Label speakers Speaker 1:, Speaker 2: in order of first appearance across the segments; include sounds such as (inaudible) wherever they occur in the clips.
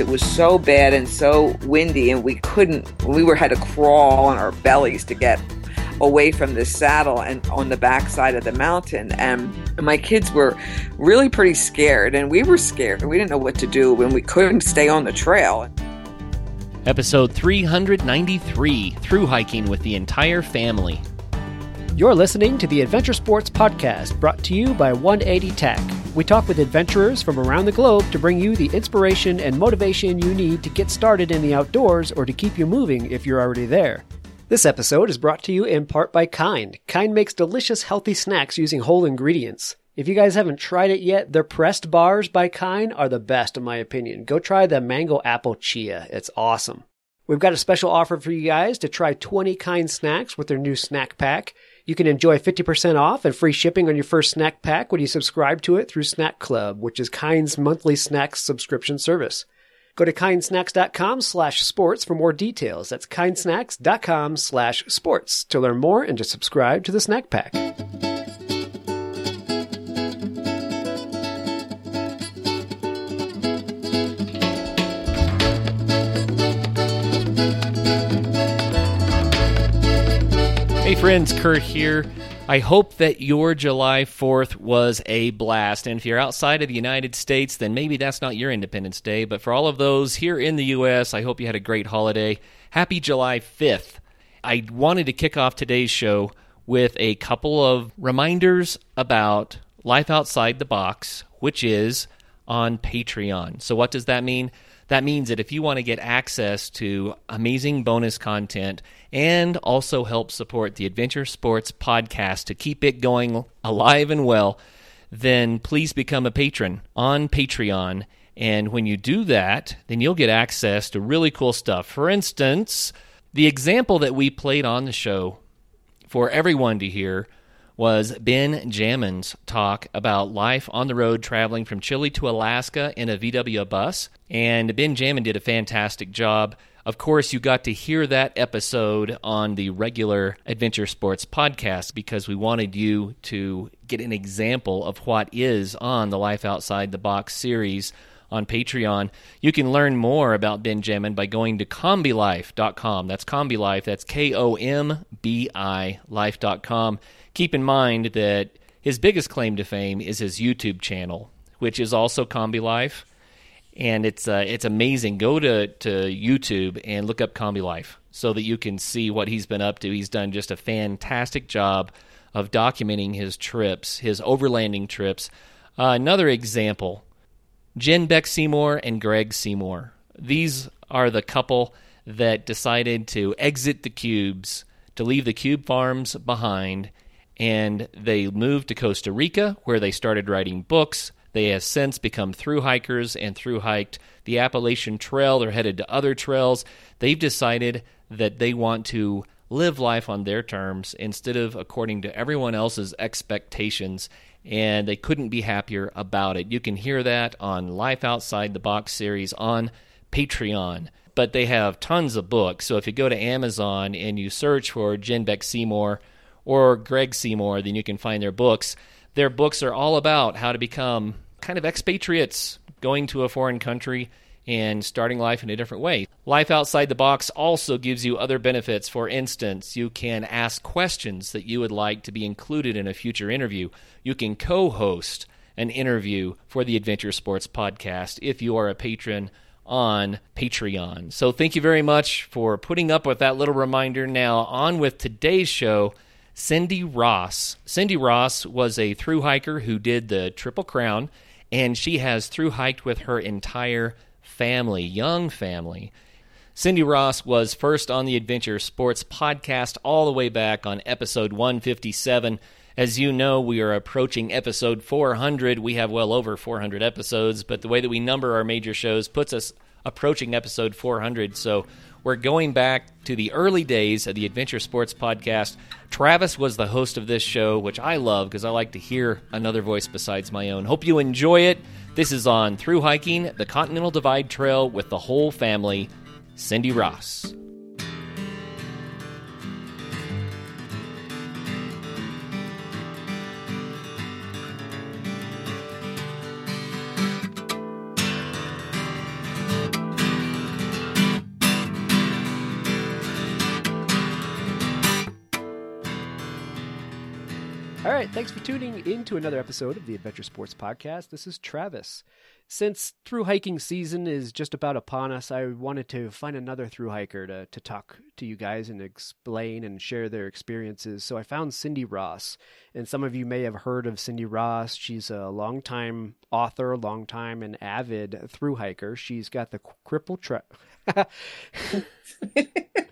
Speaker 1: It was so bad and so windy, and we couldn't. We were had to crawl on our bellies to get away from the saddle and on the backside of the mountain. And my kids were really pretty scared, and we were scared. We didn't know what to do when we couldn't stay on the trail.
Speaker 2: Episode 393 Through Hiking with the Entire Family.
Speaker 3: You're listening to the Adventure Sports Podcast, brought to you by 180 Tech. We talk with adventurers from around the globe to bring you the inspiration and motivation you need to get started in the outdoors or to keep you moving if you're already there. This episode is brought to you in part by Kind. Kind makes delicious, healthy snacks using whole ingredients. If you guys haven't tried it yet, their pressed bars by Kind are the best in my opinion. Go try the mango apple chia. It's awesome. We've got a special offer for you guys to try 20 Kind snacks with their new snack pack. You can enjoy 50% off and free shipping on your first snack pack when you subscribe to it through Snack Club, which is Kind's monthly snacks subscription service. Go to kindsnacks.com slash sports for more details. That's kindsnacks.com slash sports to learn more and to subscribe to the snack pack.
Speaker 2: Hey friends, Kurt here. I hope that your July 4th was a blast. And if you're outside of the United States, then maybe that's not your Independence Day. But for all of those here in the U.S., I hope you had a great holiday. Happy July 5th. I wanted to kick off today's show with a couple of reminders about Life Outside the Box, which is on Patreon. So, what does that mean? That means that if you want to get access to amazing bonus content and also help support the Adventure Sports podcast to keep it going alive and well, then please become a patron on Patreon. And when you do that, then you'll get access to really cool stuff. For instance, the example that we played on the show for everyone to hear was Ben Jamin's talk about life on the road traveling from Chile to Alaska in a VW bus. And Ben Jamin did a fantastic job. Of course, you got to hear that episode on the regular Adventure Sports podcast because we wanted you to get an example of what is on the Life Outside the Box series on Patreon. You can learn more about Ben Jamin by going to kombilife.com. That's Kombilife. That's K O M B I life.com keep in mind that his biggest claim to fame is his YouTube channel, which is also Kombi Life, and it's uh, it's amazing. Go to to YouTube and look up Kombi Life so that you can see what he's been up to. He's done just a fantastic job of documenting his trips, his overlanding trips. Uh, another example: Jen Beck Seymour and Greg Seymour. These are the couple that decided to exit the cubes, to leave the cube farms behind and they moved to Costa Rica, where they started writing books. They have since become through hikers and through hiked the Appalachian Trail. They're headed to other trails. They've decided that they want to live life on their terms instead of according to everyone else's expectations, and they couldn't be happier about it. You can hear that on Life Outside the Box series on Patreon. But they have tons of books. So if you go to Amazon and you search for Jen Beck Seymour, or Greg Seymour, then you can find their books. Their books are all about how to become kind of expatriates going to a foreign country and starting life in a different way. Life Outside the Box also gives you other benefits. For instance, you can ask questions that you would like to be included in a future interview. You can co host an interview for the Adventure Sports Podcast if you are a patron on Patreon. So thank you very much for putting up with that little reminder. Now, on with today's show. Cindy Ross. Cindy Ross was a through hiker who did the Triple Crown, and she has through hiked with her entire family, young family. Cindy Ross was first on the Adventure Sports podcast all the way back on episode 157. As you know, we are approaching episode 400. We have well over 400 episodes, but the way that we number our major shows puts us approaching episode 400. So we're going back to the early days of the Adventure Sports Podcast. Travis was the host of this show, which I love because I like to hear another voice besides my own. Hope you enjoy it. This is on Through Hiking the Continental Divide Trail with the whole family, Cindy Ross.
Speaker 3: Right, thanks for tuning in to another episode of the Adventure Sports Podcast. This is Travis. Since through hiking season is just about upon us, I wanted to find another through hiker to, to talk to you guys and explain and share their experiences. So I found Cindy Ross, and some of you may have heard of Cindy Ross. She's a longtime author, longtime and avid through hiker. She's got the cripple tra- (laughs) (laughs)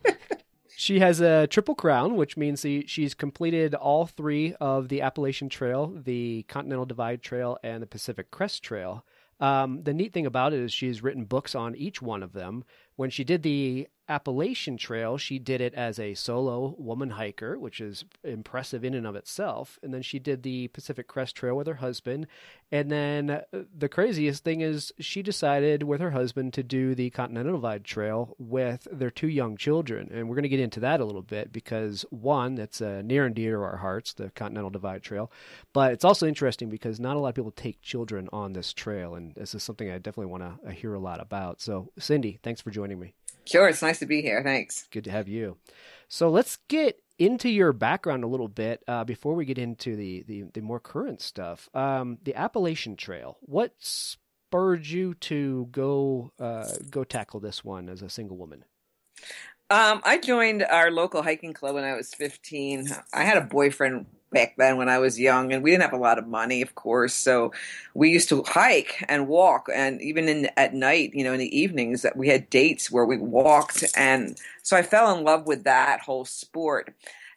Speaker 3: She has a triple crown, which means she's completed all three of the Appalachian Trail, the Continental Divide Trail, and the Pacific Crest Trail. Um, the neat thing about it is she's written books on each one of them. When she did the Appalachian Trail, she did it as a solo woman hiker, which is impressive in and of itself. And then she did the Pacific Crest Trail with her husband. And then uh, the craziest thing is she decided with her husband to do the Continental Divide Trail with their two young children. And we're going to get into that a little bit because one, that's uh, near and dear to our hearts, the Continental Divide Trail. But it's also interesting because not a lot of people take children on this trail. And this is something I definitely want to uh, hear a lot about. So, Cindy, thanks for joining me.
Speaker 1: Sure, it's nice to be here. Thanks.
Speaker 3: Good to have you. So let's get into your background a little bit uh, before we get into the, the, the more current stuff. Um, the Appalachian Trail. What spurred you to go uh, go tackle this one as a single woman?
Speaker 1: Um, I joined our local hiking club when I was 15. I had a boyfriend back then when I was young, and we didn't have a lot of money, of course. So we used to hike and walk, and even in at night, you know, in the evenings, that we had dates where we walked, and so I fell in love with that whole sport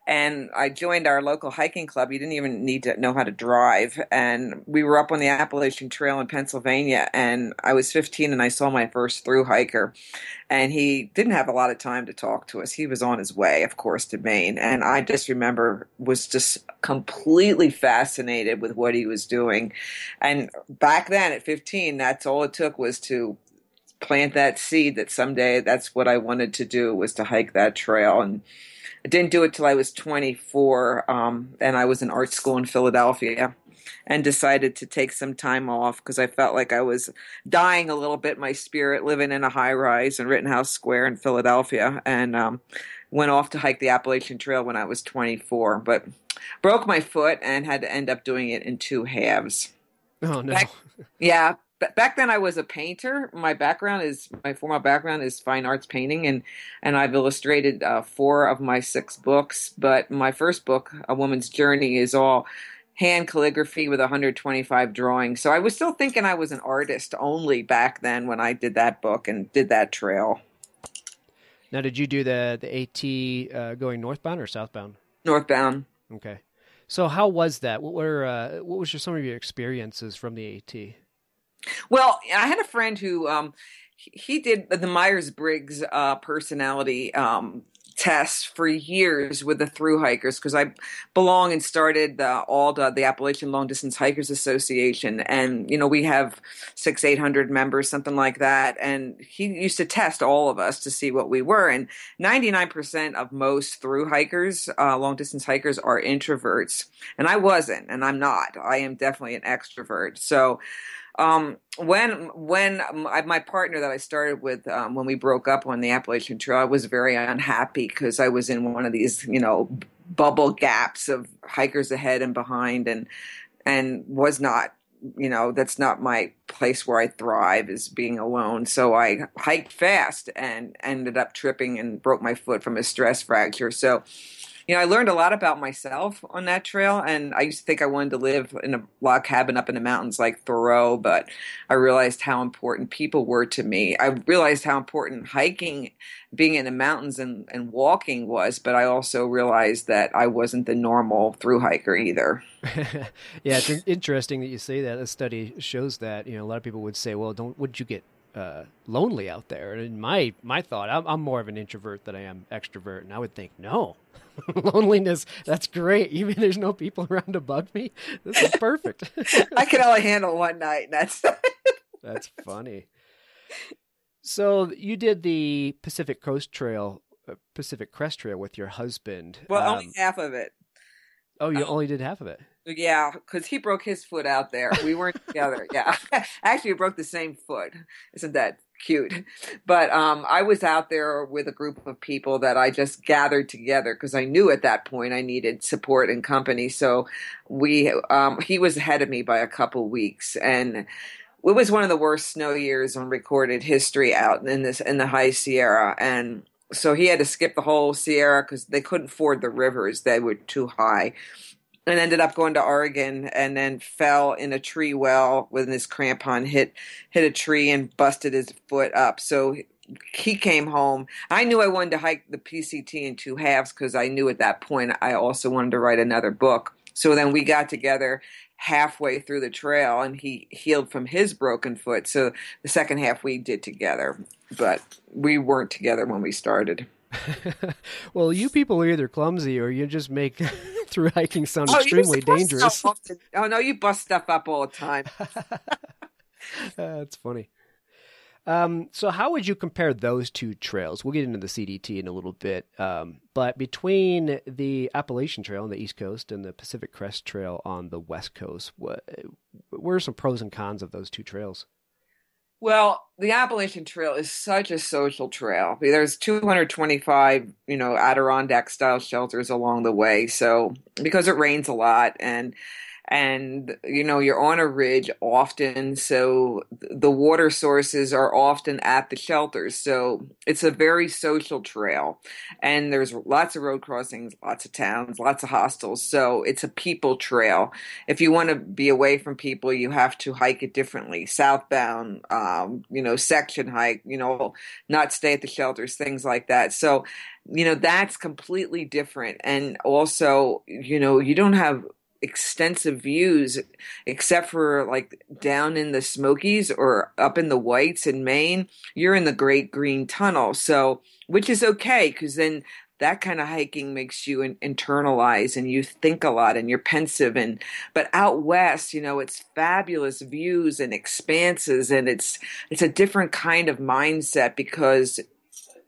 Speaker 1: and I joined our local hiking club. You didn't even need to know how to drive. And we were up on the Appalachian Trail in Pennsylvania. And I was 15 and I saw my first through hiker. And he didn't have a lot of time to talk to us. He was on his way, of course, to Maine. And I just remember was just completely fascinated with what he was doing. And back then at 15, that's all it took was to plant that seed that someday that's what I wanted to do was to hike that trail. And I didn't do it till I was 24, um, and I was in art school in Philadelphia, and decided to take some time off because I felt like I was dying a little bit, my spirit, living in a high rise in Rittenhouse Square in Philadelphia, and um, went off to hike the Appalachian Trail when I was 24, but broke my foot and had to end up doing it in two halves.
Speaker 3: Oh no!
Speaker 1: Back, yeah, back then I was a painter. My background is my formal background is fine arts painting, and and I've illustrated uh, four of my six books. But my first book, A Woman's Journey, is all hand calligraphy with 125 drawings. So I was still thinking I was an artist only back then when I did that book and did that trail.
Speaker 3: Now, did you do the the AT uh, going northbound or southbound?
Speaker 1: Northbound.
Speaker 3: Okay. So how was that? What were uh, what was your, some of your experiences from the AT?
Speaker 1: Well, I had a friend who um, he did the Myers Briggs uh, personality um, test for years with the through hikers because I belong and started the ALDHA, the Appalachian Long Distance Hikers Association, and you know we have six, eight hundred members, something like that. And he used to test all of us to see what we were, and ninety nine percent of most through hikers, uh, long distance hikers, are introverts, and I wasn't, and I'm not. I am definitely an extrovert. So um, when when my, partner that I started with um, when we broke up on the Appalachian Trail, I was very unhappy because I was in one of these you know bubble gaps of hikers ahead and behind, and and was not you know that's not my place where I thrive is being alone. So I hiked fast and ended up tripping and broke my foot from a stress fracture. So you know, I learned a lot about myself on that trail. And I used to think I wanted to live in a log cabin up in the mountains like Thoreau, but I realized how important people were to me. I realized how important hiking, being in the mountains and, and walking was, but I also realized that I wasn't the normal through hiker either. (laughs)
Speaker 3: yeah, it's interesting that you say that. A study shows that, you know, a lot of people would say, well, don't, would you get uh, lonely out there. And my my thought, I'm, I'm, more of an introvert than I am extrovert, and I would think, no, (laughs) loneliness. That's great. Even there's no people around to bug me. This is perfect. (laughs)
Speaker 1: I can only handle one night. And That's (laughs)
Speaker 3: that's funny. So you did the Pacific Coast Trail, uh, Pacific Crest Trail with your husband.
Speaker 1: Well, um, only half of it.
Speaker 3: Oh, you um, only did half of it.
Speaker 1: Yeah, because he broke his foot out there. We weren't together. Yeah, (laughs) actually, we broke the same foot. Isn't that cute. But um, I was out there with a group of people that I just gathered together because I knew at that point I needed support and company. So we, um, he was ahead of me by a couple weeks, and it was one of the worst snow years in recorded history out in this in the high Sierra, and so he had to skip the whole Sierra because they couldn't ford the rivers; they were too high and ended up going to Oregon and then fell in a tree well with his crampon hit hit a tree and busted his foot up. So he came home. I knew I wanted to hike the PCT in two halves because I knew at that point I also wanted to write another book. So then we got together halfway through the trail and he healed from his broken foot. So the second half we did together, but we weren't together when we started. (laughs)
Speaker 3: well, you people are either clumsy or you just make (laughs) through hiking sound oh, extremely dangerous.
Speaker 1: Oh no, you bust stuff up all the time. (laughs)
Speaker 3: That's funny. Um, so, how would you compare those two trails? We'll get into the CDT in a little bit, um, but between the Appalachian Trail on the East Coast and the Pacific Crest Trail on the West Coast, what, what are some pros and cons of those two trails?
Speaker 1: Well, the Appalachian Trail is such a social trail. There's 225, you know, Adirondack style shelters along the way. So because it rains a lot and and you know you're on a ridge often so the water sources are often at the shelters. So it's a very social trail. And there's lots of road crossings lots of towns lots of hostels. So it's a people trail. If you want to be away from people you have to hike it differently. Southbound um, you know section hike you know not stay at the shelters things like that. So you know that's completely different. And also you know you don't have extensive views except for like down in the Smokies or up in the Whites in Maine, you're in the Great Green Tunnel. So, which is okay because then that kind of hiking makes you in, internalize and you think a lot and you're pensive and but out west you know it's fabulous views and expanses and it's it's a different kind of mindset because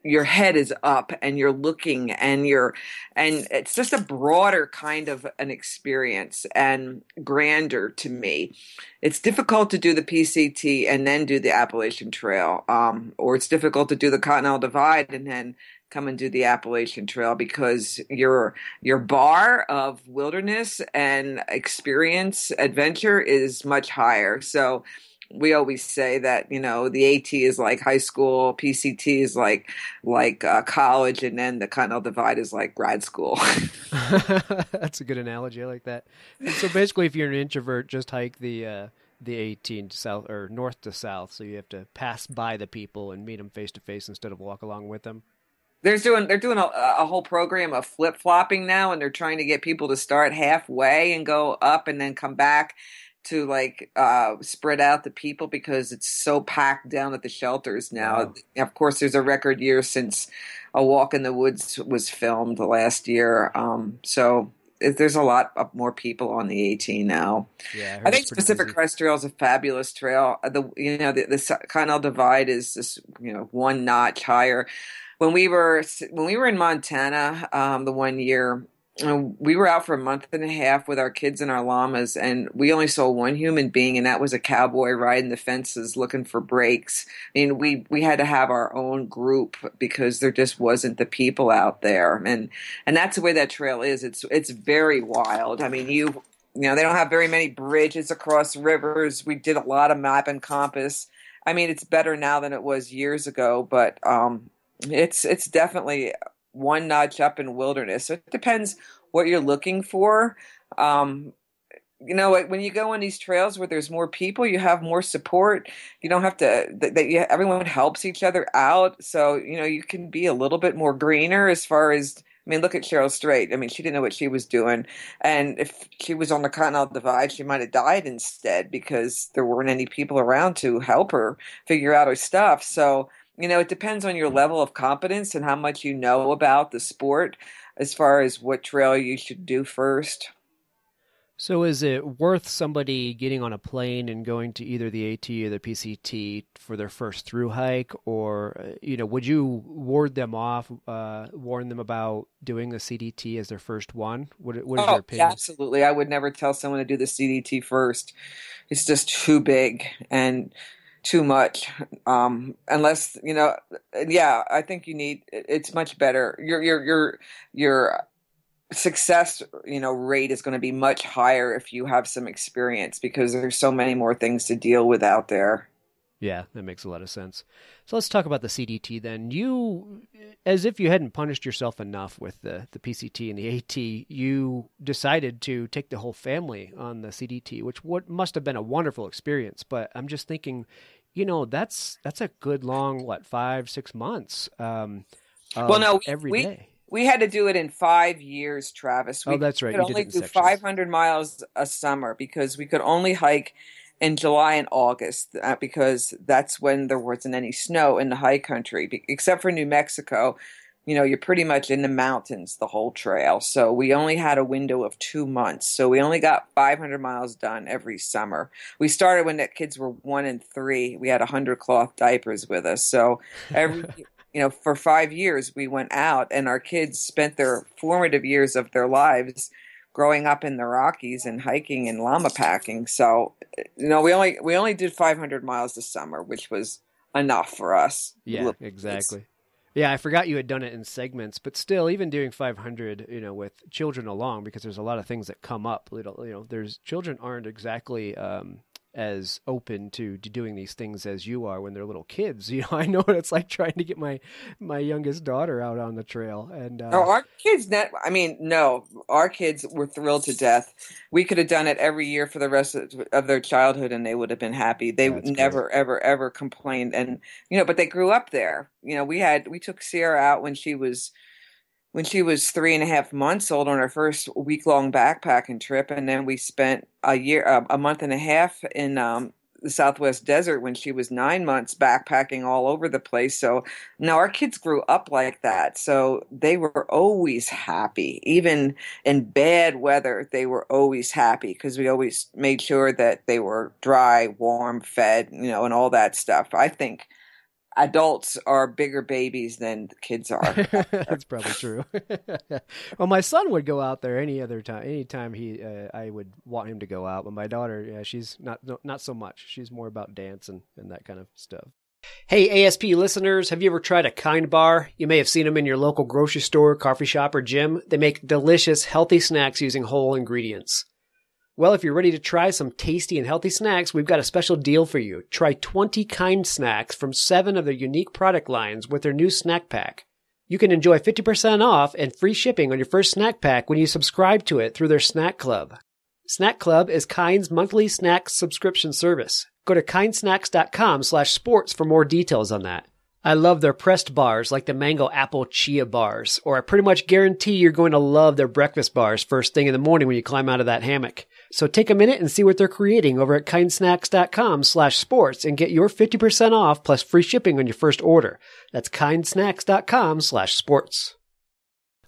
Speaker 1: your head is up and you're looking and you're and it's just a broader kind of an experience and grander to me. It's difficult to do the pct and then do the appalachian trail um, or it's difficult to do the continental divide and then come and do the appalachian trail because your your bar of wilderness and experience adventure is much higher. So we always say that you know the AT is like high school, PCT is like like uh, college, and then the Continental Divide is like grad school. (laughs) (laughs)
Speaker 3: That's a good analogy. I like that. So basically, if you're an introvert, just hike the uh, the AT south or north to south, so you have to pass by the people and meet them face to face instead of walk along with them.
Speaker 1: They're doing they're doing a, a whole program of flip flopping now, and they're trying to get people to start halfway and go up and then come back to like uh, spread out the people because it's so packed down at the shelters now. Wow. Of course, there's a record year since A Walk in the Woods was filmed last year. Um, so there's a lot of more people on the AT now. Yeah, I, I think Pacific busy. Crest Trail is a fabulous trail. Uh, the you know the, the Continental Divide is just you know one notch higher. When we were when we were in Montana, um, the one year we were out for a month and a half with our kids and our llamas, and we only saw one human being, and that was a cowboy riding the fences looking for breaks. I mean, we we had to have our own group because there just wasn't the people out there, and and that's the way that trail is. It's it's very wild. I mean, you you know they don't have very many bridges across rivers. We did a lot of map and compass. I mean, it's better now than it was years ago, but um, it's it's definitely one notch up in wilderness. So it depends what you're looking for. Um, you know, when you go on these trails where there's more people, you have more support. You don't have to that, you, everyone helps each other out. So you know, you can be a little bit more greener as far as. I mean, look at Cheryl Strayed. I mean, she didn't know what she was doing, and if she was on the Continental Divide, she might have died instead because there weren't any people around to help her figure out her stuff. So you know, it depends on your level of competence and how much you know about the sport as far as what trail you should do first.
Speaker 3: So, is it worth somebody getting on a plane and going to either the AT or the PCT for their first through hike, or uh, you know, would you ward them off, uh, warn them about doing the CDT as their first one? What, what is
Speaker 1: oh,
Speaker 3: your opinion?
Speaker 1: Absolutely, I would never tell someone to do the CDT first. It's just too big, and too much. Um, unless you know, yeah, I think you need. It's much better. Your your your your success you know rate is going to be much higher if you have some experience because there's so many more things to deal with out there.
Speaker 3: Yeah, that makes a lot of sense. So let's talk about the CDT then. You, as if you hadn't punished yourself enough with the, the PCT and the AT, you decided to take the whole family on the CDT, which what must have been a wonderful experience. But I'm just thinking, you know, that's that's a good long what five six months. Um,
Speaker 1: well, no,
Speaker 3: every
Speaker 1: we,
Speaker 3: day.
Speaker 1: We had to do it in five years, Travis. We
Speaker 3: oh, that's right.
Speaker 1: could only
Speaker 3: did it in
Speaker 1: do
Speaker 3: sections.
Speaker 1: 500 miles a summer because we could only hike in July and August uh, because that's when there wasn't any snow in the high country, be- except for New Mexico. You know, you're pretty much in the mountains the whole trail. So we only had a window of two months. So we only got 500 miles done every summer. We started when the kids were one and three. We had 100 cloth diapers with us. So every. (laughs) you know, for five years we went out and our kids spent their formative years of their lives growing up in the Rockies and hiking and llama packing. So, you know, we only we only did 500 miles this summer, which was enough for us.
Speaker 3: Yeah, exactly. Yeah, I forgot you had done it in segments, but still, even doing 500, you know, with children along, because there's a lot of things that come up. Little, you know, there's children aren't exactly um, as open to, to doing these things as you are when they're little kids. (laughs) You know, I know what it's like trying to get my my youngest daughter out on the trail, and uh,
Speaker 1: No, our kids, net, I mean, no, our kids were thrilled to death. We could have done it every year for the rest of, of their childhood, and they would have been happy. They never, ever, ever complained. And you know, but they grew up there. You know, we had we took Sierra out when she was when she was three and a half months old on her first week long backpacking trip, and then we spent a year, uh, a month and a half in um, the Southwest desert when she was nine months backpacking all over the place. So now our kids grew up like that. So they were always happy. Even in bad weather, they were always happy because we always made sure that they were dry, warm, fed, you know, and all that stuff. I think adults are bigger babies than kids are. (laughs)
Speaker 3: That's probably true. (laughs) well, my son would go out there any other time. Anytime he, uh, I would want him to go out. But my daughter, yeah, she's not no, not so much. She's more about dance and, and that kind of stuff. Hey, ASP listeners, have you ever tried a Kind Bar? You may have seen them in your local grocery store, coffee shop, or gym. They make delicious, healthy snacks using whole ingredients. Well, if you're ready to try some tasty and healthy snacks, we've got a special deal for you. Try 20 kind snacks from seven of their unique product lines with their new snack pack. You can enjoy 50% off and free shipping on your first snack pack when you subscribe to it through their Snack Club. Snack Club is Kind's monthly snack subscription service. Go to kindsnacks.com slash sports for more details on that. I love their pressed bars like the mango apple chia bars, or I pretty much guarantee you're going to love their breakfast bars first thing in the morning when you climb out of that hammock. So take a minute and see what they're creating over at kindsnacks.com slash sports and get your 50% off plus free shipping on your first order. That's kindsnacks.com slash sports.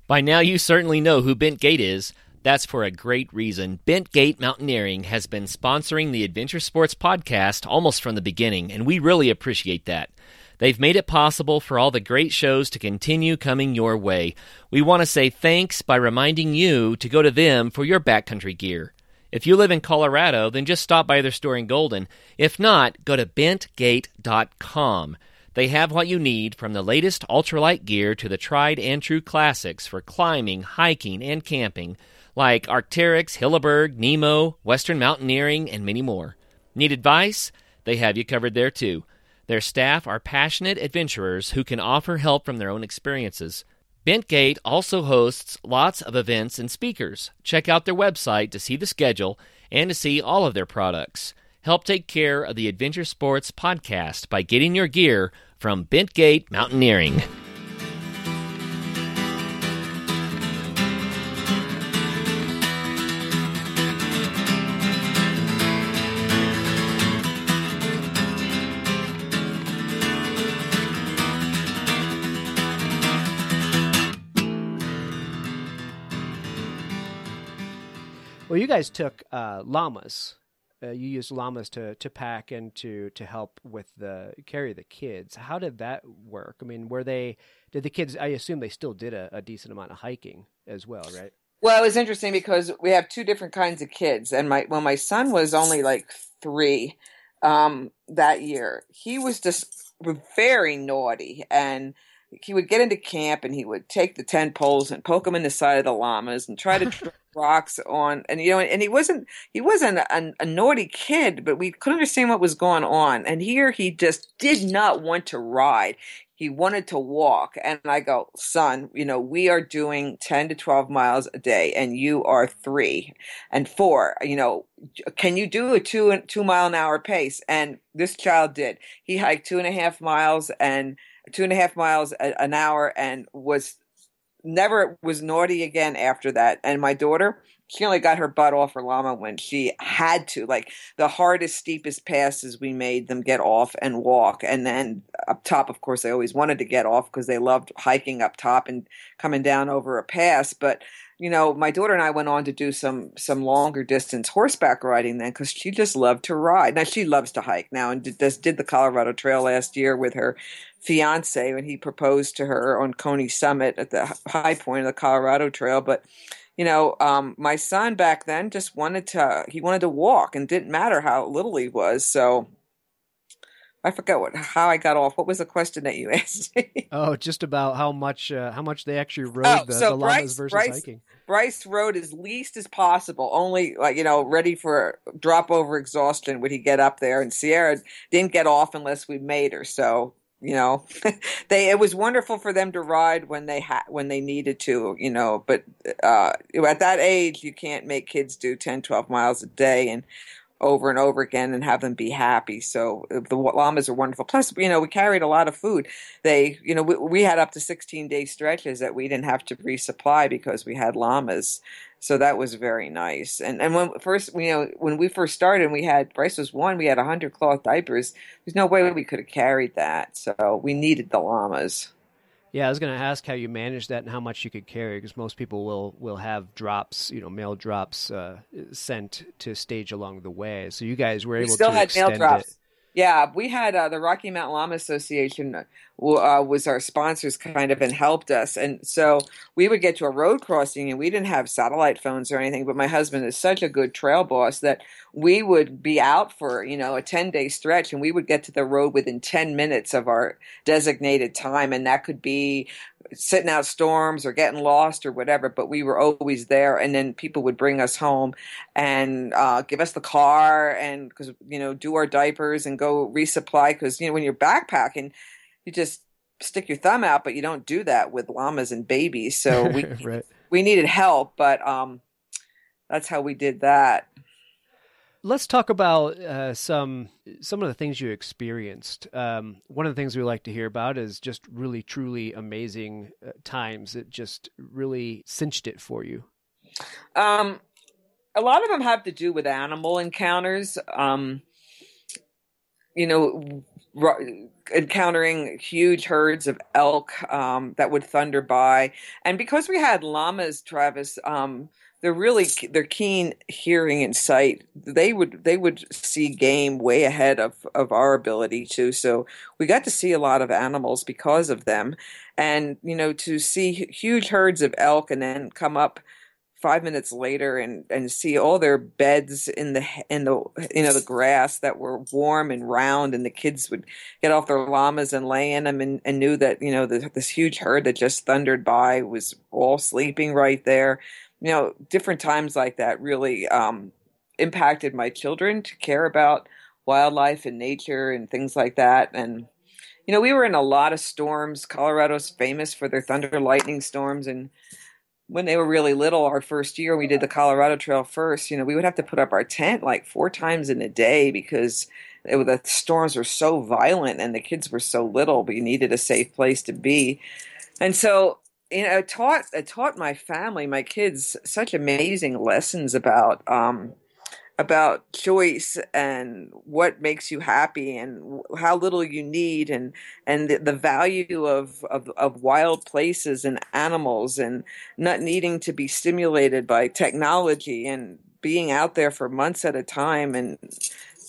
Speaker 2: By now, you certainly know who Bentgate is. That's for a great reason. Bentgate Mountaineering has been sponsoring the Adventure Sports podcast almost from the beginning, and we really appreciate that. They've made it possible for all the great shows to continue coming your way. We want to say thanks by reminding you to go to them for your backcountry gear. If you live in Colorado, then just stop by their store in Golden. If not, go to bentgate.com. They have what you need from the latest ultralight gear to the tried and true classics for climbing, hiking, and camping, like Arcteryx, Hilleberg, Nemo, Western Mountaineering, and many more. Need advice? They have you covered there too. Their staff are passionate adventurers who can offer help from their own experiences. Bentgate also hosts lots of events and speakers. Check out their website to see the schedule and to see all of their products. Help take care of the Adventure Sports podcast by getting your gear from Bentgate Mountaineering.
Speaker 3: Well, you guys took uh, llamas. Uh, you used llamas to, to pack and to, to help with the carry the kids. How did that work? I mean, were they did the kids? I assume they still did a, a decent amount of hiking as well, right?
Speaker 1: Well, it was interesting because we have two different kinds of kids, and my when my son was only like three, um, that year. He was just very naughty and he would get into camp and he would take the tent poles and poke them in the side of the llamas and try to (laughs) rocks on and you know and he wasn't he wasn't a, a, naughty kid but we couldn't understand what was going on. And here he just did not want to ride. He wanted to walk. And i go son you know we are doing 10 to 12 miles a day and you are three and four. You know can you do a two two mile an hour pace? And this child did. He hiked two and a half miles and two and a half miles a, an hour and was never was naughty again after that. And my daughter she only got her butt off her llama when she had to. Like the hardest, steepest passes, we made them get off and walk. And then up top, of course, they always wanted to get off because they loved hiking up top and coming down over a pass. But you know, my daughter and I went on to do some some longer distance horseback riding then because she just loved to ride. Now she loves to hike now and did, did the Colorado Trail last year with her fiance when he proposed to her on Coney Summit at the high point of the Colorado Trail. But you know, um, my son back then just wanted to, he wanted to walk and didn't matter how little he was. So I forget what, how I got off. What was the question that you (laughs) asked me?
Speaker 3: Oh, just about how much, uh, how much they actually rode oh, the, so the Bryce, versus
Speaker 1: Bryce,
Speaker 3: hiking.
Speaker 1: Bryce rode as least as possible, only like, you know, ready for drop over exhaustion would he get up there and Sierra didn't get off unless we made her. So you know (laughs) they it was wonderful for them to ride when they had when they needed to you know but uh at that age you can't make kids do 10 12 miles a day and over and over again and have them be happy. So uh, the llamas are wonderful. Plus you know we carried a lot of food. They you know we, we had up to 16 day stretches that we didn't have to resupply because we had llamas so that was very nice. And and when first you know when we first started, we had Bryce was one. We had hundred cloth diapers. There's no way we could have carried that. So we needed the llamas.
Speaker 3: Yeah, I was going to ask how you managed that and how much you could carry because most people will will have drops, you know, mail drops uh, sent to stage along the way. So you guys were
Speaker 1: we
Speaker 3: able
Speaker 1: still
Speaker 3: to
Speaker 1: had mail drops.
Speaker 3: it.
Speaker 1: Yeah, we had uh, the Rocky Mountain Llama Association uh, was our sponsors, kind of, and helped us. And so we would get to a road crossing, and we didn't have satellite phones or anything. But my husband is such a good trail boss that we would be out for you know a ten day stretch, and we would get to the road within ten minutes of our designated time, and that could be sitting out storms or getting lost or whatever, but we were always there. And then people would bring us home and uh, give us the car and because you know do our diapers and go resupply because you know when you're backpacking, you just stick your thumb out, but you don't do that with llamas and babies. So we (laughs) right. we needed help, but um, that's how we did that
Speaker 3: let's talk about uh, some some of the things you experienced. Um, one of the things we like to hear about is just really truly amazing uh, times that just really cinched it for you.
Speaker 1: Um, a lot of them have to do with animal encounters. Um, you know, encountering huge herds of elk um, that would thunder by, and because we had llamas, Travis um, they're really they're keen hearing and sight. They would they would see game way ahead of of our ability to. So we got to see a lot of animals because of them, and you know to see huge herds of elk and then come up five minutes later and and see all their beds in the in the you know the grass that were warm and round and the kids would get off their llamas and lay in them and, and knew that you know the, this huge herd that just thundered by was all sleeping right there you know, different times like that really um, impacted my children to care about wildlife and nature and things like that. And, you know, we were in a lot of storms. Colorado's famous for their thunder lightning storms. And when they were really little, our first year, we did the Colorado Trail first, you know, we would have to put up our tent like four times in a day because it, the storms were so violent and the kids were so little, but you needed a safe place to be. And so you know, it taught it taught my family, my kids, such amazing lessons about um, about choice and what makes you happy and how little you need and and the, the value of, of of wild places and animals and not needing to be stimulated by technology and being out there for months at a time and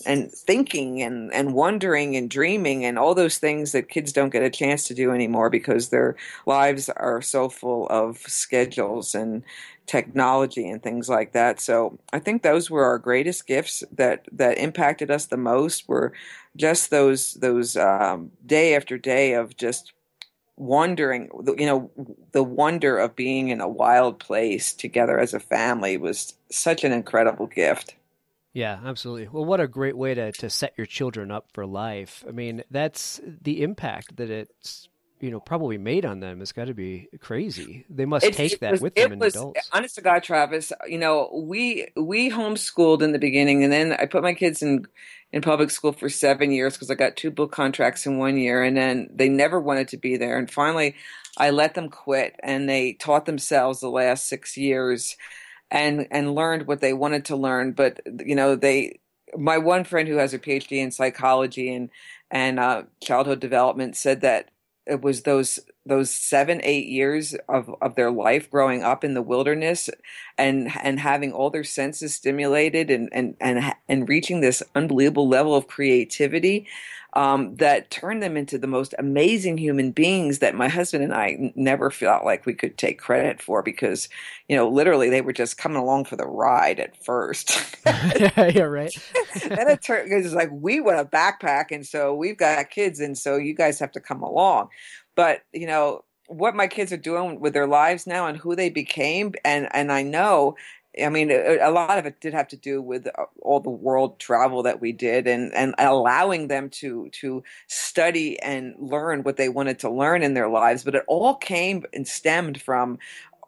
Speaker 1: and thinking and and wondering and dreaming and all those things that kids don't get a chance to do anymore because their lives are so full of schedules and technology and things like that. So I think those were our greatest gifts that that impacted us the most were just those those um, day after day of just wondering you know the wonder of being in a wild place together as a family was such an incredible gift
Speaker 3: yeah, absolutely. Well, what a great way to, to set your children up for life. I mean, that's the impact that it's you know probably made on them has got to be crazy. They must it, take it that
Speaker 1: was,
Speaker 3: with them
Speaker 1: It
Speaker 3: was, adults.
Speaker 1: Honest to God, Travis, you know we we homeschooled in the beginning, and then I put my kids in in public school for seven years because I got two book contracts in one year, and then they never wanted to be there, and finally I let them quit, and they taught themselves the last six years and and learned what they wanted to learn. But you know, they my one friend who has a PhD in psychology and and uh, childhood development said that it was those those seven eight years of, of their life growing up in the wilderness and and having all their senses stimulated and and and, and reaching this unbelievable level of creativity um, that turned them into the most amazing human beings that my husband and I never felt like we could take credit for because, you know, literally they were just coming along for the ride at first.
Speaker 3: yeah, (laughs) yeah, right. (laughs)
Speaker 1: and it turned it's like we want a backpack, and so we've got kids, and so you guys have to come along. But you know, what my kids are doing with their lives now and who they became and and I know I mean, a, lot of it did have to do with uh, all the world travel that we did, and and allowing them to to study and learn what they wanted to learn in their lives. But it all came and stemmed from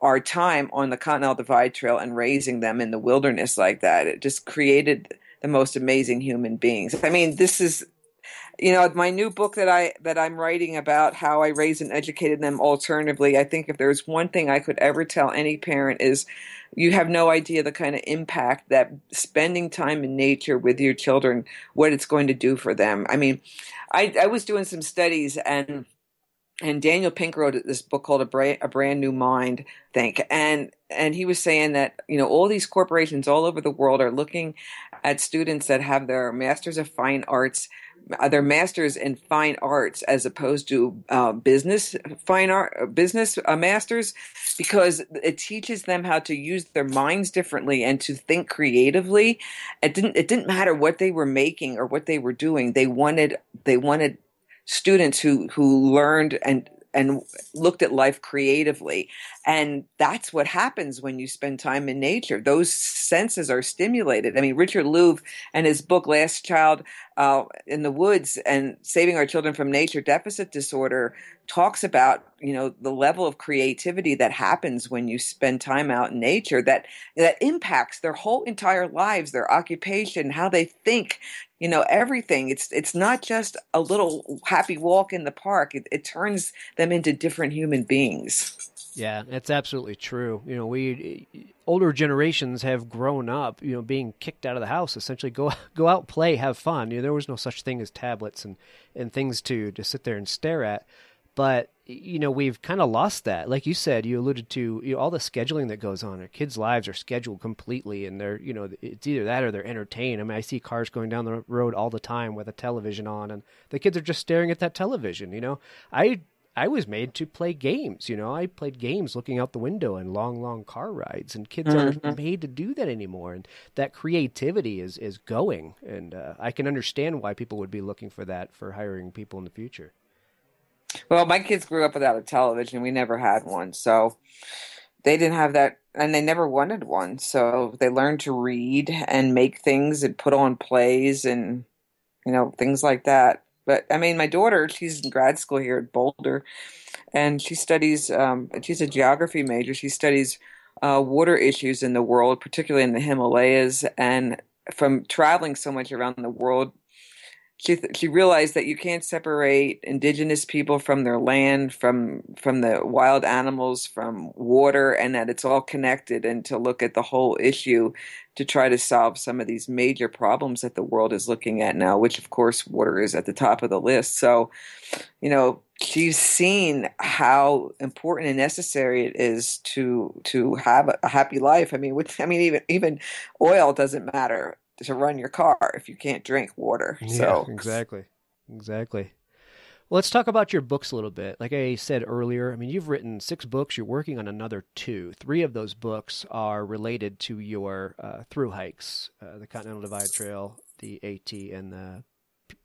Speaker 1: our time on the Continental Divide Trail and raising them in the wilderness like that. It just created the most amazing human beings. I mean, this is you know my new book that i that i'm writing about how i raised and educated them alternatively i think if there's one thing i could ever tell any parent is you have no idea the kind of impact that spending time in nature with your children, what it's going to do for them. I mean, I, I was doing some studies and and Daniel Pink wrote this book called a brand, a brand New Mind, think, and and he was saying that you know all these corporations all over the world are looking at students that have their masters of fine arts their masters in fine arts as opposed to uh, business fine art business uh, masters because it teaches them how to use their minds differently and to think creatively. It didn't it didn't matter what they were making or what they were doing. They wanted they wanted students who who learned and and looked at life creatively. And that's what happens when you spend time in nature. Those senses are stimulated. I mean, Richard Louv and his book, Last Child uh, in the Woods and Saving Our Children from Nature Deficit Disorder, talks about, you know, the level of creativity that happens when you spend time out in nature that, that impacts their whole entire lives, their occupation, how they think, you know everything. It's it's not just a little happy walk in the park. It, it turns them into different human beings.
Speaker 3: Yeah that's absolutely true. You know we eh, older generations have grown up you know being kicked out of the house essentially go (laughs) go out play have fun. You know there was no such thing as tablets and and things to to sit there and stare at but you know we've kind of lost that. Like you said you alluded to you know, all the scheduling that goes on. Our kids lives are scheduled completely and they're you know it's either that or they're entertained. I mean i see cars going down the road all the time with a television on and the kids are just staring at that television you know? I i was made to play games you know? I played games looking out the window and long long car rides and kids mm-hmm. aren't made to do that anymore and that creativity is is going and uh, i can understand why people would be looking for that for hiring people in the future
Speaker 1: well, my kids grew up without a television. We never had one. So they didn't have that and they never wanted one. So they learned to read and make things and put on plays and you know, things like that. But I mean, my daughter, she's in grad school here at Boulder and she studies um, she's a geography major. She studies uh, water issues in the world, particularly in the Himalayas and from traveling so much around the world she she realized that you can't separate indigenous people from their land, from from the wild animals, from water, and that it's all connected. And to look at the whole issue to try to solve some of these major problems that the world is looking at now, which of course water is at the top of the list. So, you know, she's seen how important and necessary it is to to have a happy life. I mean, with, I mean, even even oil doesn't matter to run your car if you can't drink water.
Speaker 3: Yeah,
Speaker 1: so (laughs)
Speaker 3: exactly, exactly. Well, let's talk about your books a little bit. Like I said earlier, I mean, you've written six books. You're working on another two. Three of those books are related to your uh, through hikes, uh, the Continental Divide Trail, the AT, and the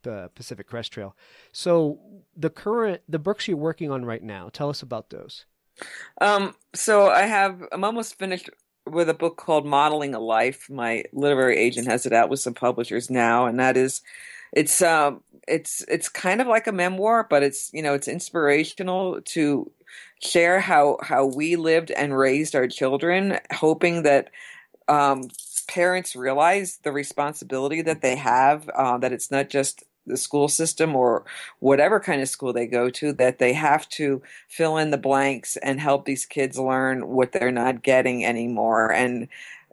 Speaker 3: uh, Pacific Crest Trail. So the current the books you're working on right now, tell us about those.
Speaker 1: Um, so I have I'm almost finished with a book called Modeling a Life. My literary agent has it out with some publishers now, and that is it's um it's it's kind of like a memoir, but it's you know it's inspirational to share how how we lived and raised our children, hoping that um, parents realize the responsibility that they have. Uh, that it's not just the school system or whatever kind of school they go to that they have to fill in the blanks and help these kids learn what they're not getting anymore. And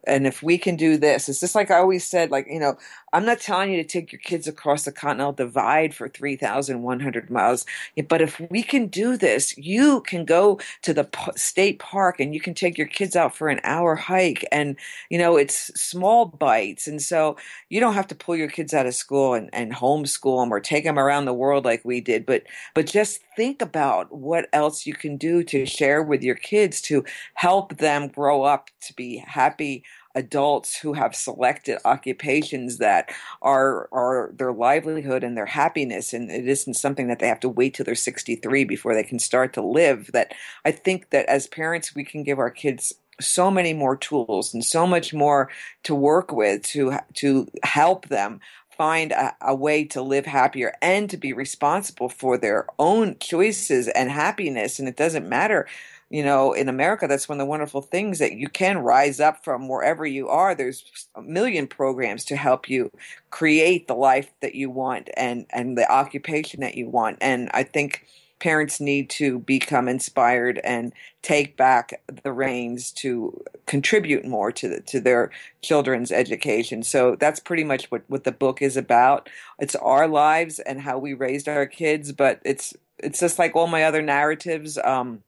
Speaker 1: and if we can do this it's just like i always said like you know i'm not telling you to take your kids across the continental divide for 3100 miles but if we can do this you can go to the state park and you can take your kids out for an hour hike and you know it's small bites. And so you don't have to pull your kids out of school and, and homeschool them or take them around the world like we did but but just think about what else you can do to share with your kids to help them grow up to be happy adults who have selected occupations that are are their livelihood and their happiness and it isn't something that they have to wait till they're 63 before they can start to live that i think that as parents we can give our kids so many more tools and so much more to work with to to help them find a, a, way to live happier and to be responsible for their own choices and happiness. And it doesn't matter, you know, in America, that's one of the wonderful things that you can rise up from wherever you are. There's a million programs to help you create the life that you want and, and the occupation that you want. And I think parents need to become inspired and take back the reins to contribute more to the, to their children's education. So that's pretty much what, what the book is about. It's our lives and how we raised our kids, but it's it's just like all my other narratives. Um,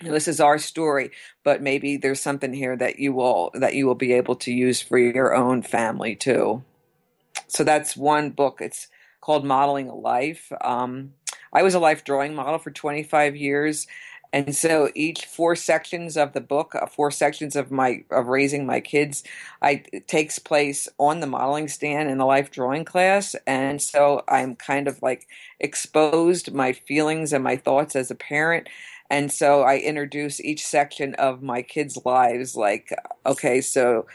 Speaker 1: this is our story, but maybe there's something here that you will that you will be able to use for your own family too. So that's one book. It's called Modeling a Life. Um, I was a life drawing model for 25 years. And so each four sections of the book, uh, four sections of my of raising my kids, I takes place on the modeling stand in the life drawing class, and so I'm kind of like exposed my feelings and my thoughts as a parent, and so I introduce each section of my kids' lives, like okay, so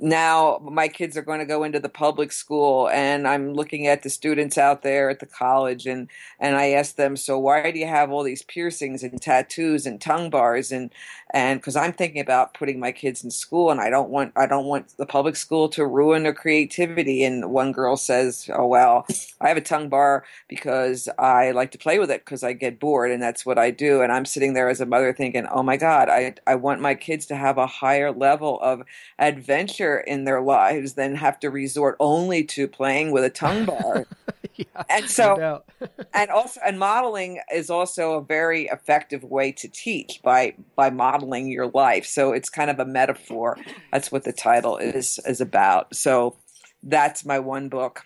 Speaker 1: now my kids are going to go into the public school and i'm looking at the students out there at the college and and i ask them so why do you have all these piercings and tattoos and tongue bars? And and because i'm thinking about putting my kids in school and i don't want i don't want the public school to ruin their creativity. And one girl says oh well i have a tongue bar because i like to play with it because i get bored and that's what i do. And i'm sitting there as a mother thinking oh my god i i want my kids to have a higher level of adventure in their lives than have to resort only to playing with a tongue (laughs) bar. yeah, and so, (laughs) and also, and modeling is also a very effective way to teach by by modeling your life. So it's kind of a metaphor. That's what the title is is about. So that's my one book,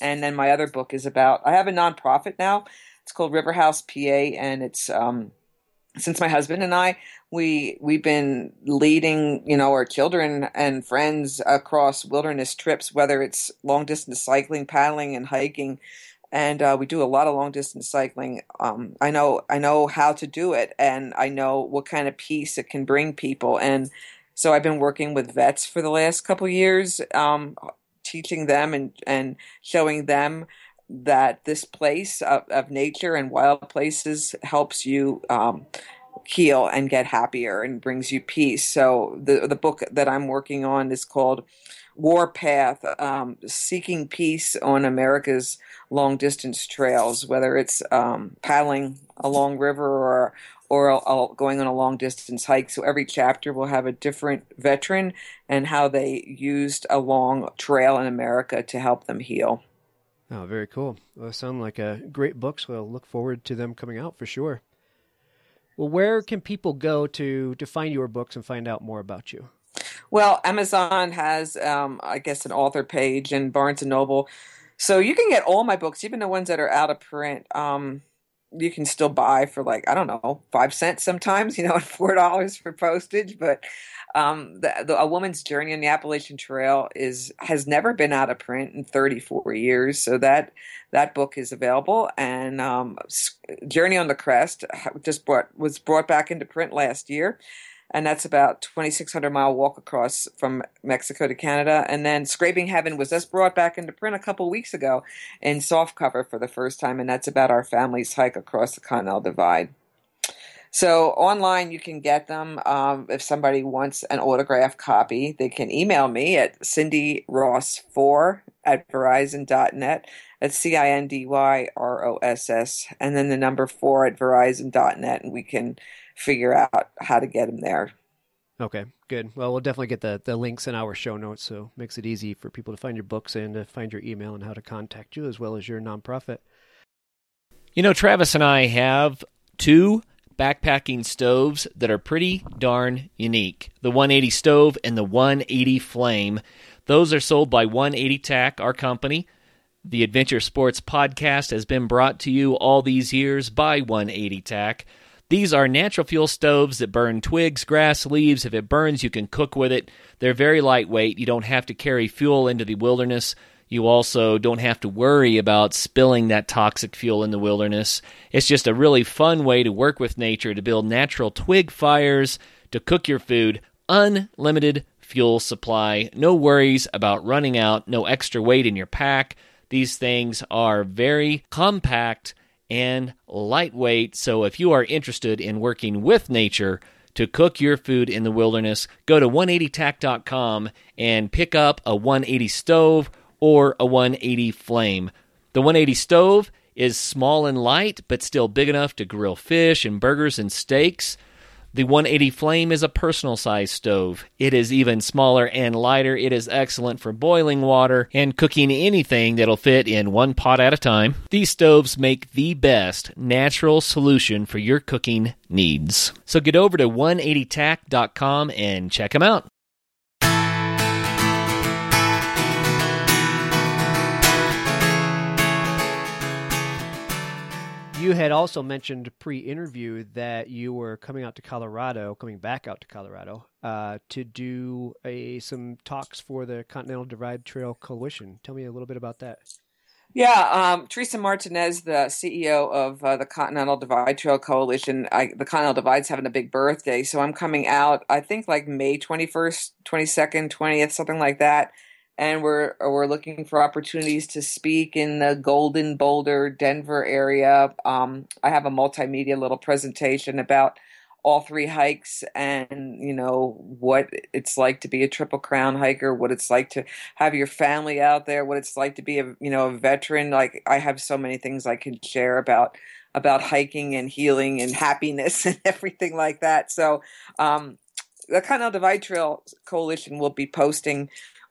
Speaker 1: and then my other book is about. I have a nonprofit now. It's called River House PA, and it's um, since my husband and I we we've been leading you know our children and friends across wilderness trips whether it's long distance cycling paddling and hiking. And uh, we do a lot of long distance cycling. Um, i know i know how to do it and i know what kind of peace it can bring people. And so i've been working with vets for the last couple years um, teaching them and and showing them that this place of, of nature and wild places helps you um, heal and get happier and brings you peace. So the the book that I'm working on is called Warpath: um, Seeking Peace on America's Long Distance Trails, whether it's um, paddling along river or or going on a long distance hike. So every chapter will have a different veteran and how they used a long trail in America to help them heal.
Speaker 3: Oh, very cool. Well, sound like a great book, so I'll look forward to them coming out for sure. Well, where can people go to to find your books and find out more about you?
Speaker 1: Well, Amazon has, um, I guess, an author page and Barnes and Noble. So you can get all my books, even the ones that are out of print. Um, you can still buy for like I don't know five cents sometimes, you know, (laughs) and four dollars for postage. But um, the, the, a woman's journey on the Appalachian Trail is has never been out of print in 34 years. So that that book is available, and um, Journey on the Crest just brought was brought back into print last year and that's about 2600 mile walk across from mexico to canada. And then scraping heaven was just brought back into print a couple weeks ago in softcover for the first time. And that's about our family's hike across the continental divide. So online you can get them um, if somebody wants an autograph copy they can email me at cindy ross 4 at verizon.net that's c-i-n-d-y-r-o-s-s and then the number 4 at verizon.net and we can figure out how to get them there.
Speaker 3: Okay, good. Well, we'll definitely get the, the links in our show notes, so it makes it easy for people to find your books and to find your email and how to contact you as well as your nonprofit.
Speaker 2: You know, Travis and I have two backpacking stoves that are pretty darn unique the 180 stove and the 180 flame. Those are sold by 180 Tac, our company. The Adventure Sports podcast has been brought to you all these years by 180 Tac. These are natural fuel stoves that burn twigs, grass, leaves. If it burns, you can cook with it. They're very lightweight. You don't have to carry fuel into the wilderness. You also don't have to worry about spilling that toxic fuel in the wilderness. It's just a really fun way to work with nature to build natural twig fires, to cook your food, unlimited fuel supply, no worries about running out, no extra weight in your pack. These things are very compact and lightweight. So if you are interested in working with nature to cook your food in the wilderness, go to 180tac.com and pick up a 180 stove or a 180 flame. The 180 stove is small and light, but still big enough to grill fish and burgers and steaks. The 180 Flame is a personal size stove. It is even smaller and lighter. It is excellent for boiling water and cooking anything that'll fit in one pot at a time. These stoves make the best natural solution for your cooking needs. So get over to 180tac.com and check them out.
Speaker 3: You had also mentioned pre-interview that you were coming out to Colorado, coming back out to Colorado, uh, to do a some talks for the Continental Divide Trail Coalition. Tell me a little bit about that.
Speaker 1: Yeah, um, Teresa Martinez, the CEO of uh, the Continental Divide Trail Coalition. I, the Continental Divide's having a big birthday, so I'm coming out. I think like May 21st, 22nd, 20th, something like that and we're we're looking for opportunities to speak in the Golden Boulder, Denver area. Um, I have a multimedia little presentation about all three hikes and you know what it's like to be a triple crown hiker what it's like to have your family out there what it's like to be a you know a veteran like i have so many things i can share about about hiking and healing and happiness (laughs) and everything like that so um, the continental divide trail coalition will be posting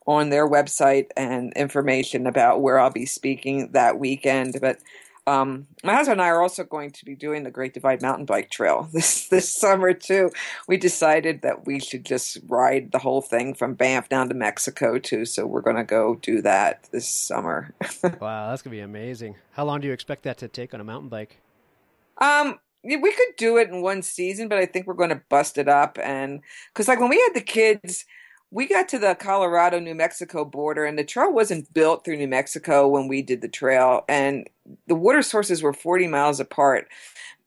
Speaker 1: on their website and information about where I'll be speaking that weekend. But um, my husband and I are also going to be doing the Great Divide Mountain Bike Trail (laughs) this this summer too. We decided that we should just ride the whole thing from Banff down to Mexico too. So we're going to go do that this summer. (laughs)
Speaker 3: wow, that's going to be amazing. How long do you expect that to take on a mountain bike?
Speaker 1: Um, we could do it in one season, but I think we're going to bust it up and because like when we had the kids we got to the Colorado New Mexico border, and the trail wasn't built through New Mexico when we did the trail, and the water sources were 40 miles apart.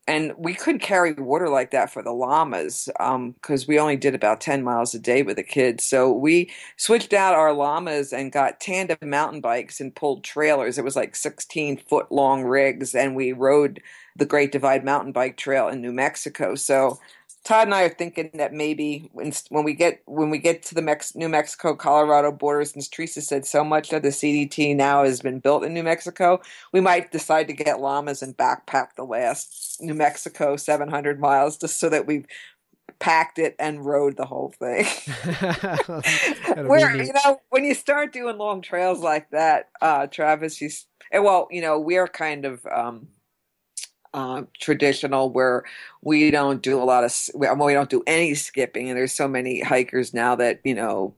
Speaker 1: And we couldn't carry water like that for the llamas because um, we only did about 10 miles a day with the kids. So we switched out our llamas and got tandem mountain bikes and pulled trailers. It was like 16 foot long rigs, and we rode the Great Divide Mountain Bike Trail in New Mexico. So Todd and I are thinking that maybe when, when we get when we get to the Mex- New Mexico Colorado border, since Teresa said so much of the CDT now has been built in New Mexico, we might decide to get llamas and backpack the last New Mexico 700 miles just so that we've packed it and rode the whole thing. (laughs) Where you know when you start doing long trails like that, uh, Travis, you well, you know we're kind of. Um, uh, traditional where we don't do a lot of we don't do any skipping and there's so many hikers now that you know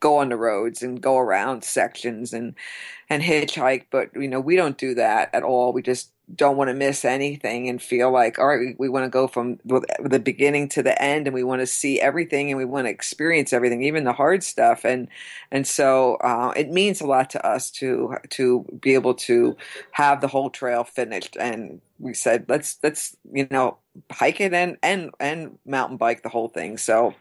Speaker 1: go on the roads and go around sections and and hitchhike but you know we don't do that at all. We just don't want to miss anything and feel like all right we, we want to go from the beginning to the end and we want to see everything and we want to experience everything even the hard stuff. And and so uh, it means a lot to us to to be able to have the whole trail finished. And we said let's let's you know hike it and and and mountain bike the whole thing. So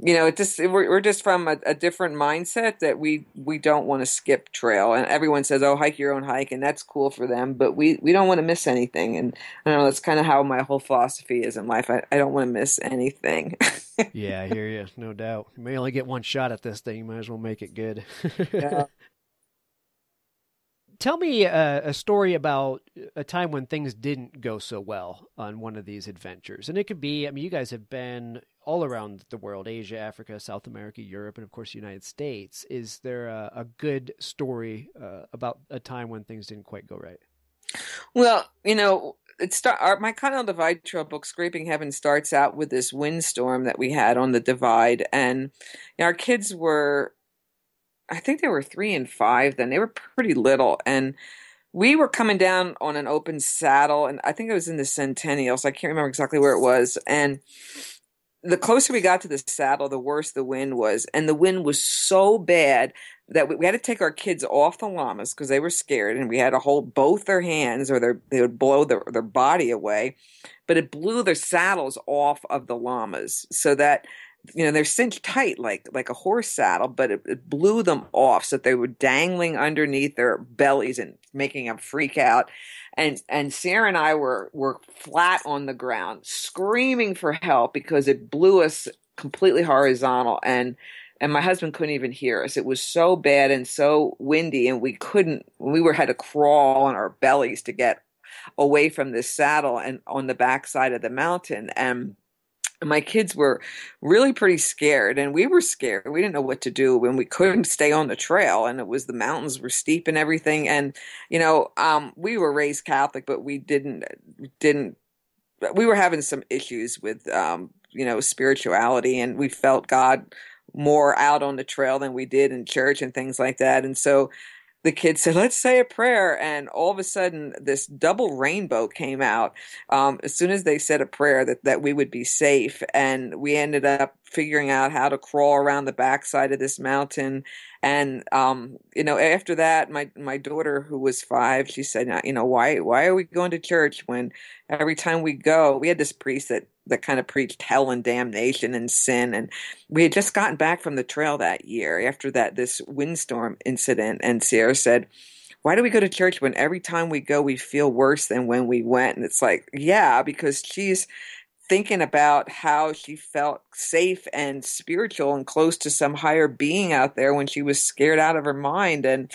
Speaker 1: you know, it just we're, we're just from a, a, different mindset that we we don't want to skip trail, and everyone says, "Oh, hike your own hike," and that's cool for them, but we we don't want to miss anything, and I know that's kind of how my whole philosophy is in life. I, I don't want to miss anything.
Speaker 3: yeah, I hear you, no doubt. You may only get one shot at this thing. You might as well make it good. yeah (laughs) tell me a, a, story about a time when things didn't go so well on one of these adventures. And it could be, I mean, you guys have been all around the world Asia, Africa, South America, Europe, and of course, the United States. Is there a, a good story uh, about a time when things didn't quite go right?
Speaker 1: Well, you know, it start our, my Continental Divide Trail book, Scraping Heaven, starts out with this windstorm that we had on the divide, and our kids were I think they were three and five then. They were pretty little. And we were coming down on an open saddle, and I think it was in the Centennial, so I can't remember exactly where it was. And the closer we got to the saddle, the worse the wind was. And the wind was so bad that we, we had to take our kids off the llamas because they were scared, and we had to hold both their hands or they would blow their, their body away. But it blew their saddles off of the llamas so that you know they're cinched tight like like a horse saddle but it, it, blew them off so that they were dangling underneath their bellies and making them freak out. And and Sierra and I were were flat on the ground screaming for help because it blew us completely horizontal. And and my husband couldn't even hear us. It was so bad and so windy and we couldn't we were had to crawl on our bellies to get away from this saddle and on the backside of the mountain. And my kids were really pretty scared and we were scared. We didn't know what to do when we couldn't stay on the trail and it was the mountains were steep and everything and you know um, we were raised catholic but we didn't didn't we were having some issues with um, you know spirituality and we felt god more out on the trail than we did in church and things like that and so the kids said, let's say a prayer. And all of a sudden, this double rainbow came out um, as soon as they said a prayer that, that we would be safe. And we ended up figuring out how to crawl around the backside of this mountain. And, um, you know, after that, my, my daughter, who was five, she said, you know, why, why are we going to church when every time we go, we had this priest that that kind of preached hell and damnation and sin. And we had just gotten back from the trail that year after that, this windstorm incident. And Sierra said, why do we go to church when every time we go, we feel worse than when we went? And it's like, yeah, because she's thinking about how she felt safe and spiritual and close to some higher being out there when she was scared out of her mind. And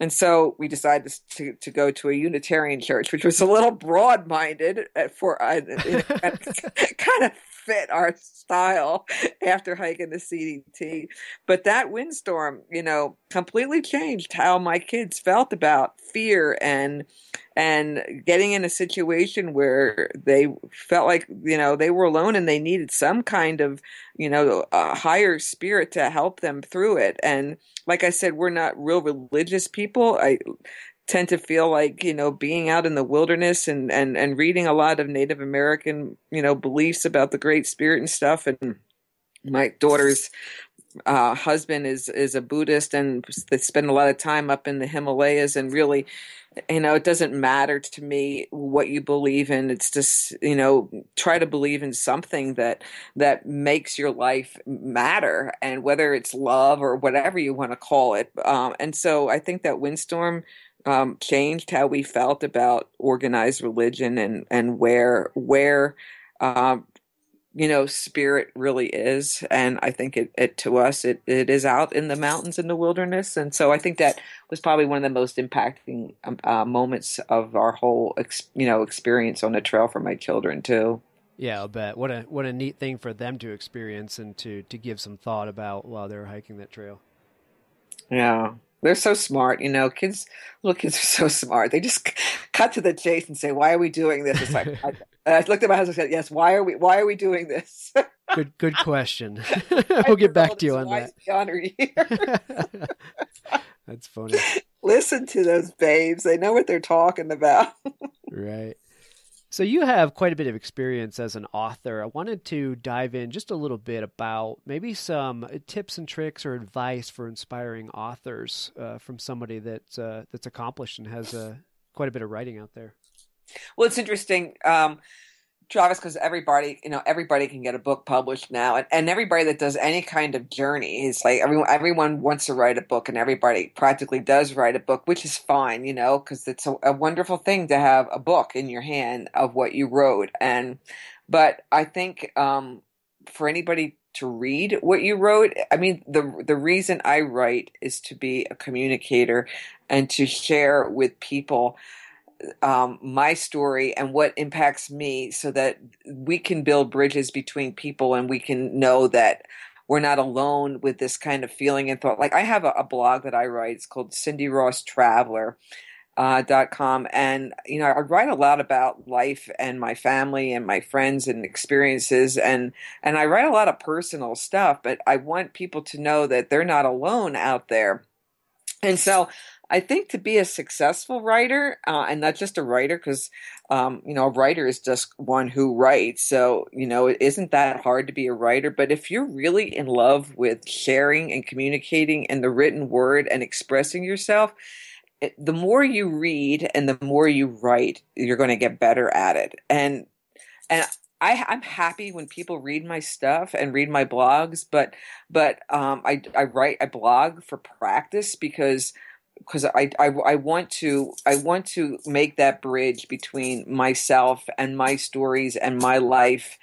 Speaker 1: and so we decided to, to go to a Unitarian church, which was a little broad minded for uh, (laughs) kind of fit our style (laughs) after hiking the CDT. But that windstorm, you know, completely changed how my kids felt about fear and and getting in a situation where they felt like you know they were alone and they needed some kind of you know a higher spirit to help them through it and like i said we're not real religious people i tend to feel like you know being out in the wilderness and and and reading a lot of native american you know beliefs about the great spirit and stuff. And my daughter's uh, husband is is a Buddhist and they spend a lot of time up in the Himalayas and really you know it doesn't matter to me what you believe in. It's just you know try to believe in something that that makes your life matter and whether it's love or whatever you want to call it. Um, and so i think that windstorm um, changed how we felt about organized religion and and where where um, you know spirit really is. And i think it, it to us it, it is out in the mountains in the wilderness. And so i think that was probably one of the most impacting um, uh, moments of our whole ex, you know experience on the trail for my children too.
Speaker 3: Yeah i'll bet. What a what a neat thing for them to experience and to to give some thought about while they're hiking that trail.
Speaker 1: Yeah They're so smart, you know. Kids, little kids are (laughs) so smart. They just cut to the chase and say, "Why are we doing this?" It's like I, (laughs) I looked at my husband and said, "Yes, why are we? Why are we doing this?" (laughs)
Speaker 3: good, good question. we'll get back to you on that.
Speaker 1: Honor here.
Speaker 3: That's funny.
Speaker 1: Listen to those babes; they know what they're talking about.
Speaker 3: right. So you have quite a bit of experience as an author. I wanted to dive in just a little bit about maybe some tips and tricks or advice for inspiring authors uh, from somebody that's uh, that's accomplished and has uh, quite a bit of writing out there.
Speaker 1: Well, it's interesting. Um, Travis, because everybody, you know, everybody can get a book published now, and, and everybody that does any kind of journey is like everyone. Everyone wants to write a book, and everybody practically does write a book, which is fine, you know, because it's a, a wonderful thing to have a book in your hand of what you wrote. And but I think um, for anybody to read what you wrote, I mean, the the reason I write is to be a communicator and to share with people um, my story and what impacts me so that we can build bridges between people and we can know that we're not alone with this kind of feeling and thought. Like I have a, a blog that I write. It's called Cindy Ross Traveler. Uh, dot com and you know I write a lot about life and my family and my friends and experiences and and I write a lot of personal stuff but I want people to know that they're not alone out there and so I think to be a successful writer, uh, and not just a writer, because um, you know a writer is just one who writes. So you know it isn't that hard to be a writer. But if you're really in love with sharing and communicating and the written word and expressing yourself, it, the more you read and the more you write, you're going to get better at it. And and I, I'm happy when people read my stuff and read my blogs, but but um, I I write I blog for practice because because I, I, I want to I want to make that bridge between myself and my stories and my life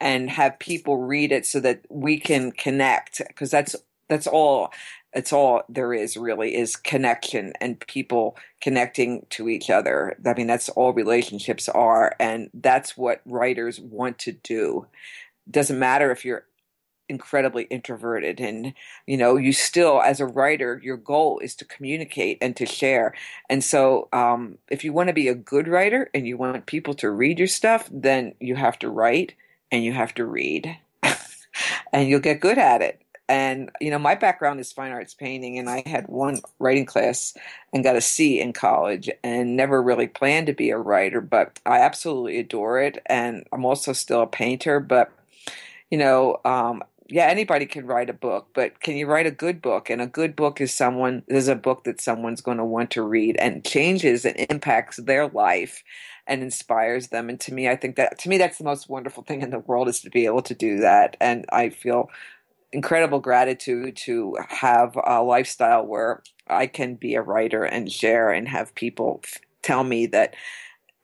Speaker 1: and have people read it so that we can connect because that's that's all it's all there is really is connection and people connecting to each other. I mean that's all relationships are and that's what writers want to do. Doesn't matter if you're incredibly introverted and you know you still as a writer your goal is to communicate and to share. And so um, if you want to be a good writer and you want people to read your stuff then you have to write and you have to read. (laughs) And you'll get good at it. And you know my background is fine arts painting and i had one writing class and got a c in college and never really planned to be a writer but i absolutely adore it and i'm also still a painter but you know um, yeah, anybody can write a book, but can you write a good book? And a good book is someone is a book that someone's going to want to read and changes and impacts their life and inspires them. And to me, I think that to me that's the most wonderful thing in the world is to be able to do that. And I feel incredible gratitude to have a lifestyle where I can be a writer and share and have people tell me that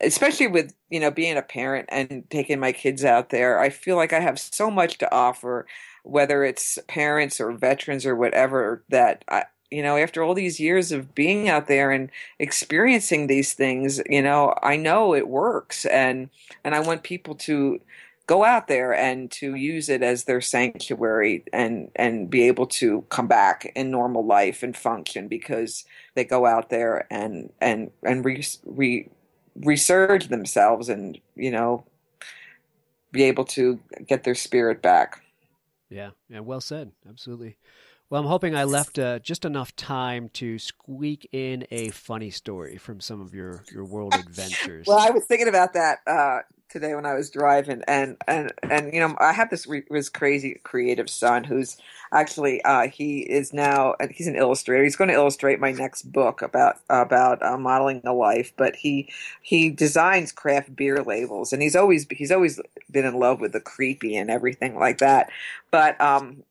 Speaker 1: especially with you know being a parent and taking my kids out there i feel like i have so much to offer whether it's parents or veterans or whatever, that I, you know, after all these years of being out there and experiencing these things, you know, I know it works, and and I want people to go out there and to use it as their sanctuary and and be able to come back in normal life and function because they go out there and and and re, re, resurge themselves and you know be able to get their spirit back.
Speaker 3: Yeah, yeah, well said. Absolutely. Well, I'm hoping I left uh, just enough time to squeak in a funny story from some of your your world (laughs) adventures.
Speaker 1: well, I was thinking about that uh, today when I was driving, and and and you know, I have this re- this crazy creative son who's actually uh, he is now he's an illustrator. He's going to illustrate my next book about about uh, modeling a life. But he he designs craft beer labels, and he's always he's always been in love with the creepy and everything like that. But um,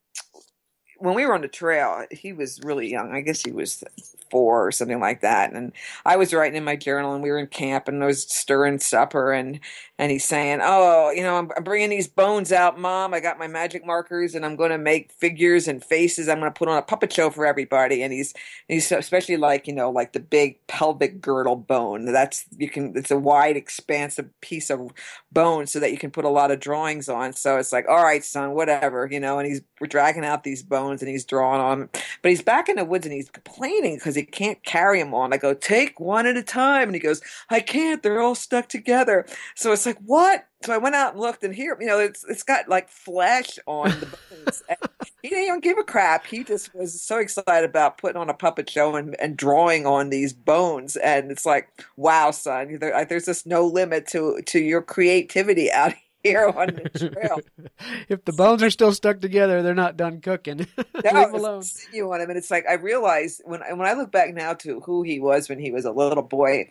Speaker 1: when we were on the trail, he was really young. I guess he was four or something like that. And I was writing in my journal, and we were in camp, and I was stirring supper, and and he's saying, "Oh, you know, I'm, I'm bringing these bones out, Mom. I got my magic markers, and I'm going to make figures and faces. I'm going to put on a puppet show for everybody." And he's he's especially like you know like the big pelvic girdle bone. That's you can it's a wide, expansive piece of bone so that you can put a lot of drawings on. So it's like, all right, son, whatever, you know. And he's we're dragging out these bones and he's drawing on, but he's back in the woods and he's complaining because he can't carry them on. I go, take one at a time, and he goes, I can't. They're all stuck together. So it's like, what? So I went out and looked, and here, you know, it's it's got like flesh on the bones. (laughs) he didn't even give a crap. He just was so excited about putting on a puppet show and, and drawing on these bones. And it's like, wow, son, there, there's just no limit to to your creativity out here on the trail. (laughs)
Speaker 3: if the bones are still stuck together, they're not done cooking. (laughs) Leave alone.
Speaker 1: You on him, and it's like I realize when when I look back now to who he was when he was a little boy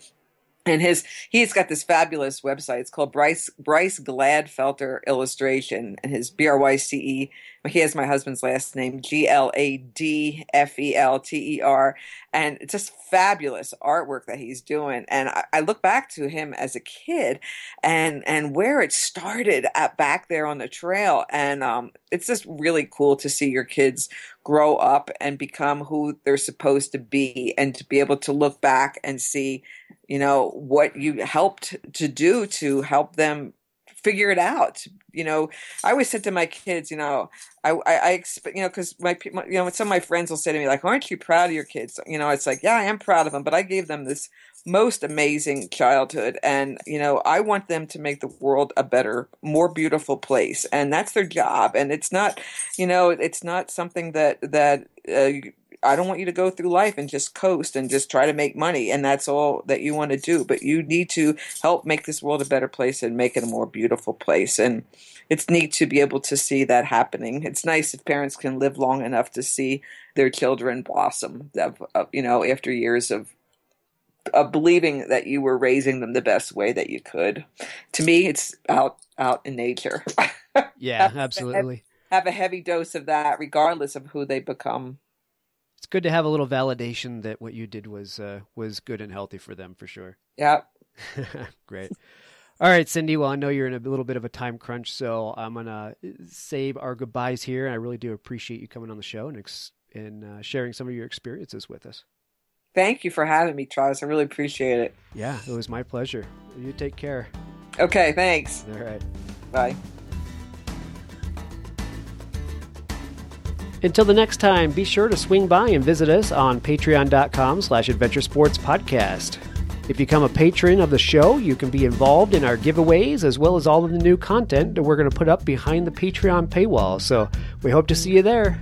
Speaker 1: and his he's got this fabulous website. It's called Bryce Bryce Gladfelter Illustration, and his B R Y C E. He has my husband's last name G L A D F E L T E R, and it's just fabulous artwork that he's doing. And I, I, look back to him as a kid, and and where it started at back there on the trail, and um, it's just really cool to see your kids grow up and become who they're supposed to be, and to be able to look back and see you know what you helped to do to help them figure it out. You know i always said to my kids you know i i, I expect you know because my, my you know some of my friends will say to me like aren't you proud of your kids? You know it's like yeah i am proud of them but i gave them this most amazing childhood and you know i want them to make the world a better more beautiful place and that's their job and it's not you know it's not something that that uh, I don't want you to go through life and just coast and just try to make money and that's all that you want to do. But you need to help make this world a better place and make it a more beautiful place. And it's neat to be able to see that happening. It's nice if parents can live long enough to see their children blossom, of, of, you know, after years of of believing that you were raising them the best way that you could. To me, it's out out in nature. (laughs)
Speaker 3: yeah, absolutely.
Speaker 1: Have a heavy dose of that, regardless of who they become
Speaker 3: it's good to have a little validation that what you did was uh, was good and healthy for them for sure. (laughs)
Speaker 1: Yeah.
Speaker 3: Great. All right, Cindy. Well, I know you're in a little bit of a time crunch, so I'm gonna save our goodbyes here. And I really do appreciate you coming on the show and ex- and uh, sharing some of your experiences with us.
Speaker 1: Thank you for having me, Travis. I really appreciate it.
Speaker 3: Yeah, it was my pleasure. You take care.
Speaker 1: Okay, thanks.
Speaker 3: All right.
Speaker 1: Bye.
Speaker 3: Until the next time, be sure to swing by and visit us on patreon.com slash adventuresportspodcast. If you become a patron of the show, you can be involved in our giveaways as well as all of the new content that we're going to put up behind the Patreon paywall. So we hope to see you there.